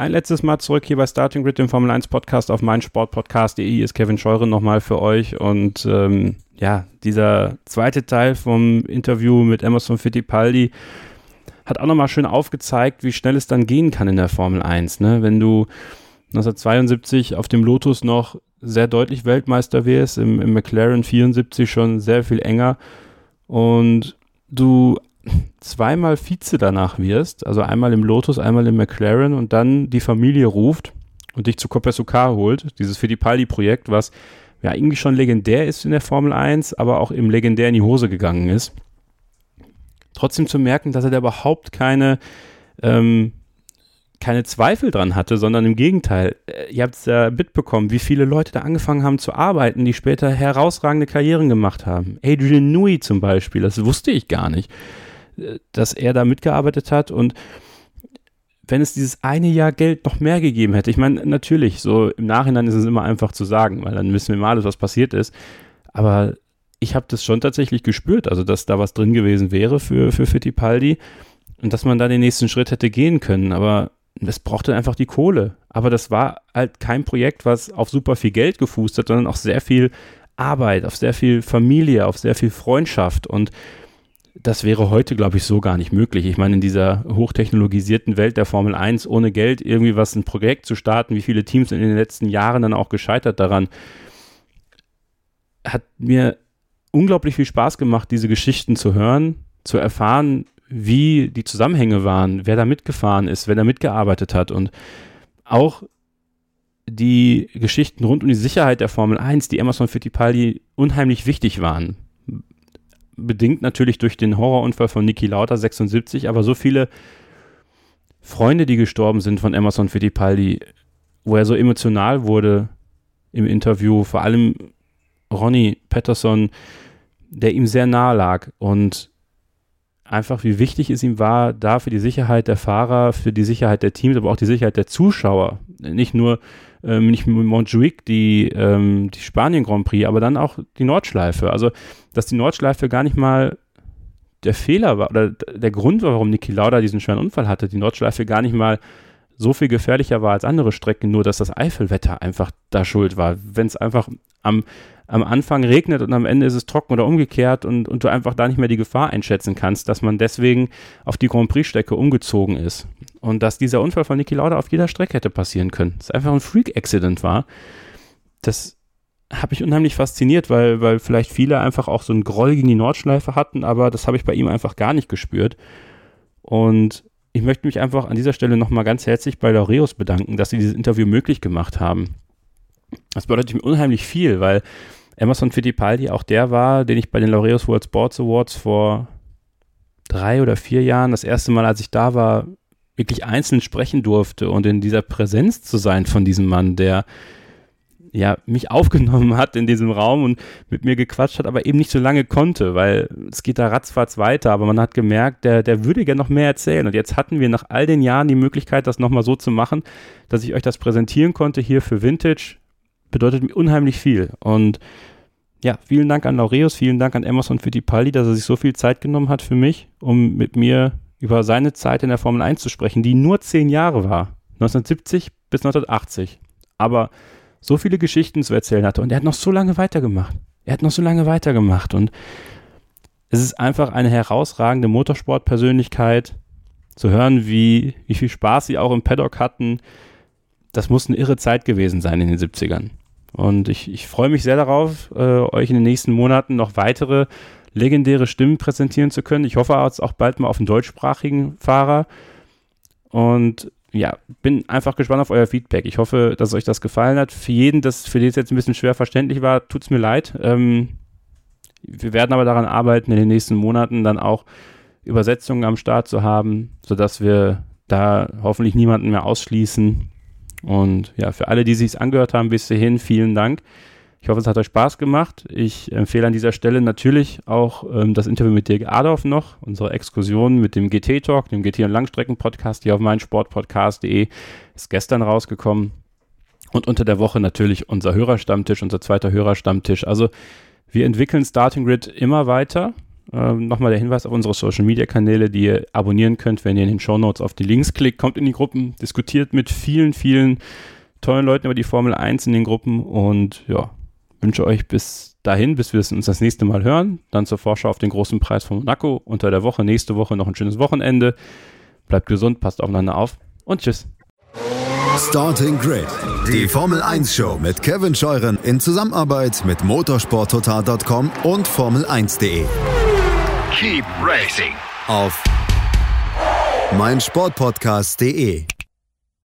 Ein letztes Mal zurück hier bei Starting Grid, dem Formel 1 Podcast auf meinsportpodcast.de ist Kevin Scheuren nochmal für euch. Und ähm, ja, dieser zweite Teil vom Interview mit Emerson Fittipaldi hat auch nochmal schön aufgezeigt, wie schnell es dann gehen kann in der Formel 1, ne? Wenn du 1972 auf dem Lotus noch sehr deutlich Weltmeister wärst, im, im McLaren 74 schon sehr viel enger. Und du zweimal Vize danach wirst, also einmal im Lotus, einmal im McLaren und dann die Familie ruft und dich zu Copersucar holt, dieses Fittipaldi-Projekt, was ja irgendwie schon legendär ist in der Formel 1, aber auch im legendär in die Hose gegangen ist. Trotzdem zu merken, dass er da überhaupt keine, ähm, keine Zweifel dran hatte, sondern im Gegenteil. Äh, Ihr habt es ja mitbekommen, wie viele Leute da angefangen haben zu arbeiten, die später herausragende Karrieren gemacht haben. Adrian Newey zum Beispiel, das wusste ich gar nicht dass er da mitgearbeitet hat. Und wenn es dieses eine Jahr Geld noch mehr gegeben hätte, ich meine, natürlich, so im Nachhinein ist es immer einfach zu sagen, weil dann wissen wir mal alles, was passiert ist, aber ich habe das schon tatsächlich gespürt, also dass da was drin gewesen wäre für, für Fittipaldi und dass man da den nächsten Schritt hätte gehen können, aber es brauchte einfach die Kohle. Aber das war halt kein Projekt, was auf super viel Geld gefußt hat, sondern auch sehr viel Arbeit, auf sehr viel Familie, auf sehr viel Freundschaft. Und das wäre heute, glaube ich, so gar nicht möglich. Ich meine, in dieser hochtechnologisierten Welt der Formel 1 ohne Geld irgendwie was, ein Projekt zu starten, wie viele Teams in den letzten Jahren dann auch gescheitert daran, hat mir unglaublich viel Spaß gemacht, diese Geschichten zu hören, zu erfahren, wie die Zusammenhänge waren, wer da mitgefahren ist, wer da mitgearbeitet hat und auch die Geschichten rund um die Sicherheit der Formel 1, die Emerson Fittipaldi unheimlich wichtig waren. Bedingt natürlich durch den Horrorunfall von Niki Lauda 76, aber so viele Freunde, die gestorben sind von Emerson Fittipaldi, wo er so emotional wurde im Interview, vor allem Ronnie Patterson, der ihm sehr nahe lag und einfach, wie wichtig es ihm war, da für die Sicherheit der Fahrer, für die Sicherheit der Teams, aber auch die Sicherheit der Zuschauer, nicht nur ähm, nicht Montjuic, die, ähm, die Spanien Grand Prix, aber dann auch die Nordschleife. Also, dass die Nordschleife gar nicht mal der Fehler war oder der Grund war, warum Niki Lauda diesen schweren Unfall hatte, die Nordschleife gar nicht mal so viel gefährlicher war als andere Strecken, nur dass das Eifelwetter einfach da schuld war. Wenn es einfach am, am Anfang regnet und am Ende ist es trocken oder umgekehrt und, und du einfach da nicht mehr die Gefahr einschätzen kannst, dass man deswegen auf die Grand Prix-Strecke umgezogen ist. Und dass dieser Unfall von Niki Lauda auf jeder Strecke hätte passieren können. Es einfach ein Freak-Accident war. Das habe ich unheimlich fasziniert, weil, weil vielleicht viele einfach auch so einen Groll gegen die Nordschleife hatten, aber das habe ich bei ihm einfach gar nicht gespürt. Und ich möchte mich einfach an dieser Stelle nochmal ganz herzlich bei Laureus bedanken, dass sie dieses Interview möglich gemacht haben. Das bedeutet mir unheimlich viel, weil Emerson Fittipaldi auch der war, den ich bei den Laureus World Sports Awards vor drei oder vier Jahren, das erste Mal, als ich da war, wirklich einzeln sprechen durfte und in dieser Präsenz zu sein von diesem Mann, der ja mich aufgenommen hat in diesem Raum und mit mir gequatscht hat, aber eben nicht so lange konnte, weil es geht da ratzfatz weiter, aber man hat gemerkt, der, der würde gerne noch mehr erzählen und jetzt hatten wir nach all den Jahren die Möglichkeit, das nochmal so zu machen, dass ich euch das präsentieren konnte hier für Vintage, bedeutet mir unheimlich viel und ja, vielen Dank an Laureus, vielen Dank an Emerson Fittipaldi, dass er sich so viel Zeit genommen hat für mich, um mit mir über seine Zeit in der Formel 1 zu sprechen, die nur zehn Jahre war. 1970 bis 1980. Aber so viele Geschichten zu erzählen hatte und er hat noch so lange weitergemacht. Er hat noch so lange weitergemacht und es ist einfach eine herausragende Motorsportpersönlichkeit zu hören, wie, wie viel Spaß sie auch im Paddock hatten. Das muss eine irre Zeit gewesen sein in den 70ern. Und ich, ich freue mich sehr darauf, äh, euch in den nächsten Monaten noch weitere legendäre Stimmen präsentieren zu können. Ich hoffe jetzt auch bald mal auf einen deutschsprachigen Fahrer. Und ja, bin einfach gespannt auf euer Feedback. Ich hoffe, dass euch das gefallen hat. Für jeden, das für den es jetzt ein bisschen schwer verständlich war, tut es mir leid. Ähm, wir werden aber daran arbeiten, in den nächsten Monaten dann auch Übersetzungen am Start zu haben, sodass wir da hoffentlich niemanden mehr ausschließen. Und ja, für alle, die sich angehört haben bis hierhin, vielen Dank. Ich hoffe, es hat euch Spaß gemacht. Ich empfehle an dieser Stelle natürlich auch ähm, das Interview mit Dirk Adolf noch, unsere Exkursion mit dem GT-Talk, dem GT- und Langstrecken-Podcast hier auf meinsportpodcast.de ist gestern rausgekommen. Und unter der Woche natürlich unser Hörerstammtisch, unser zweiter Hörerstammtisch. Also wir entwickeln Starting Grid immer weiter. Ähm, Nochmal der Hinweis auf unsere Social Media Kanäle, die ihr abonnieren könnt, wenn ihr in den Show Notes auf die Links klickt. Kommt in die Gruppen, diskutiert mit vielen, vielen tollen Leuten über die Formel 1 in den Gruppen und ja, wünsche euch bis dahin, bis wir uns das nächste Mal hören. Dann zur Vorschau auf den großen Preis von Monaco unter der Woche. Nächste Woche noch ein schönes Wochenende. Bleibt gesund, passt aufeinander auf und tschüss. Starting Grid, die Formel 1 Show mit Kevin Scheuren in Zusammenarbeit mit motorsporttotal.com und Formel1.de. Keep racing. Auf meinsportpodcast.de.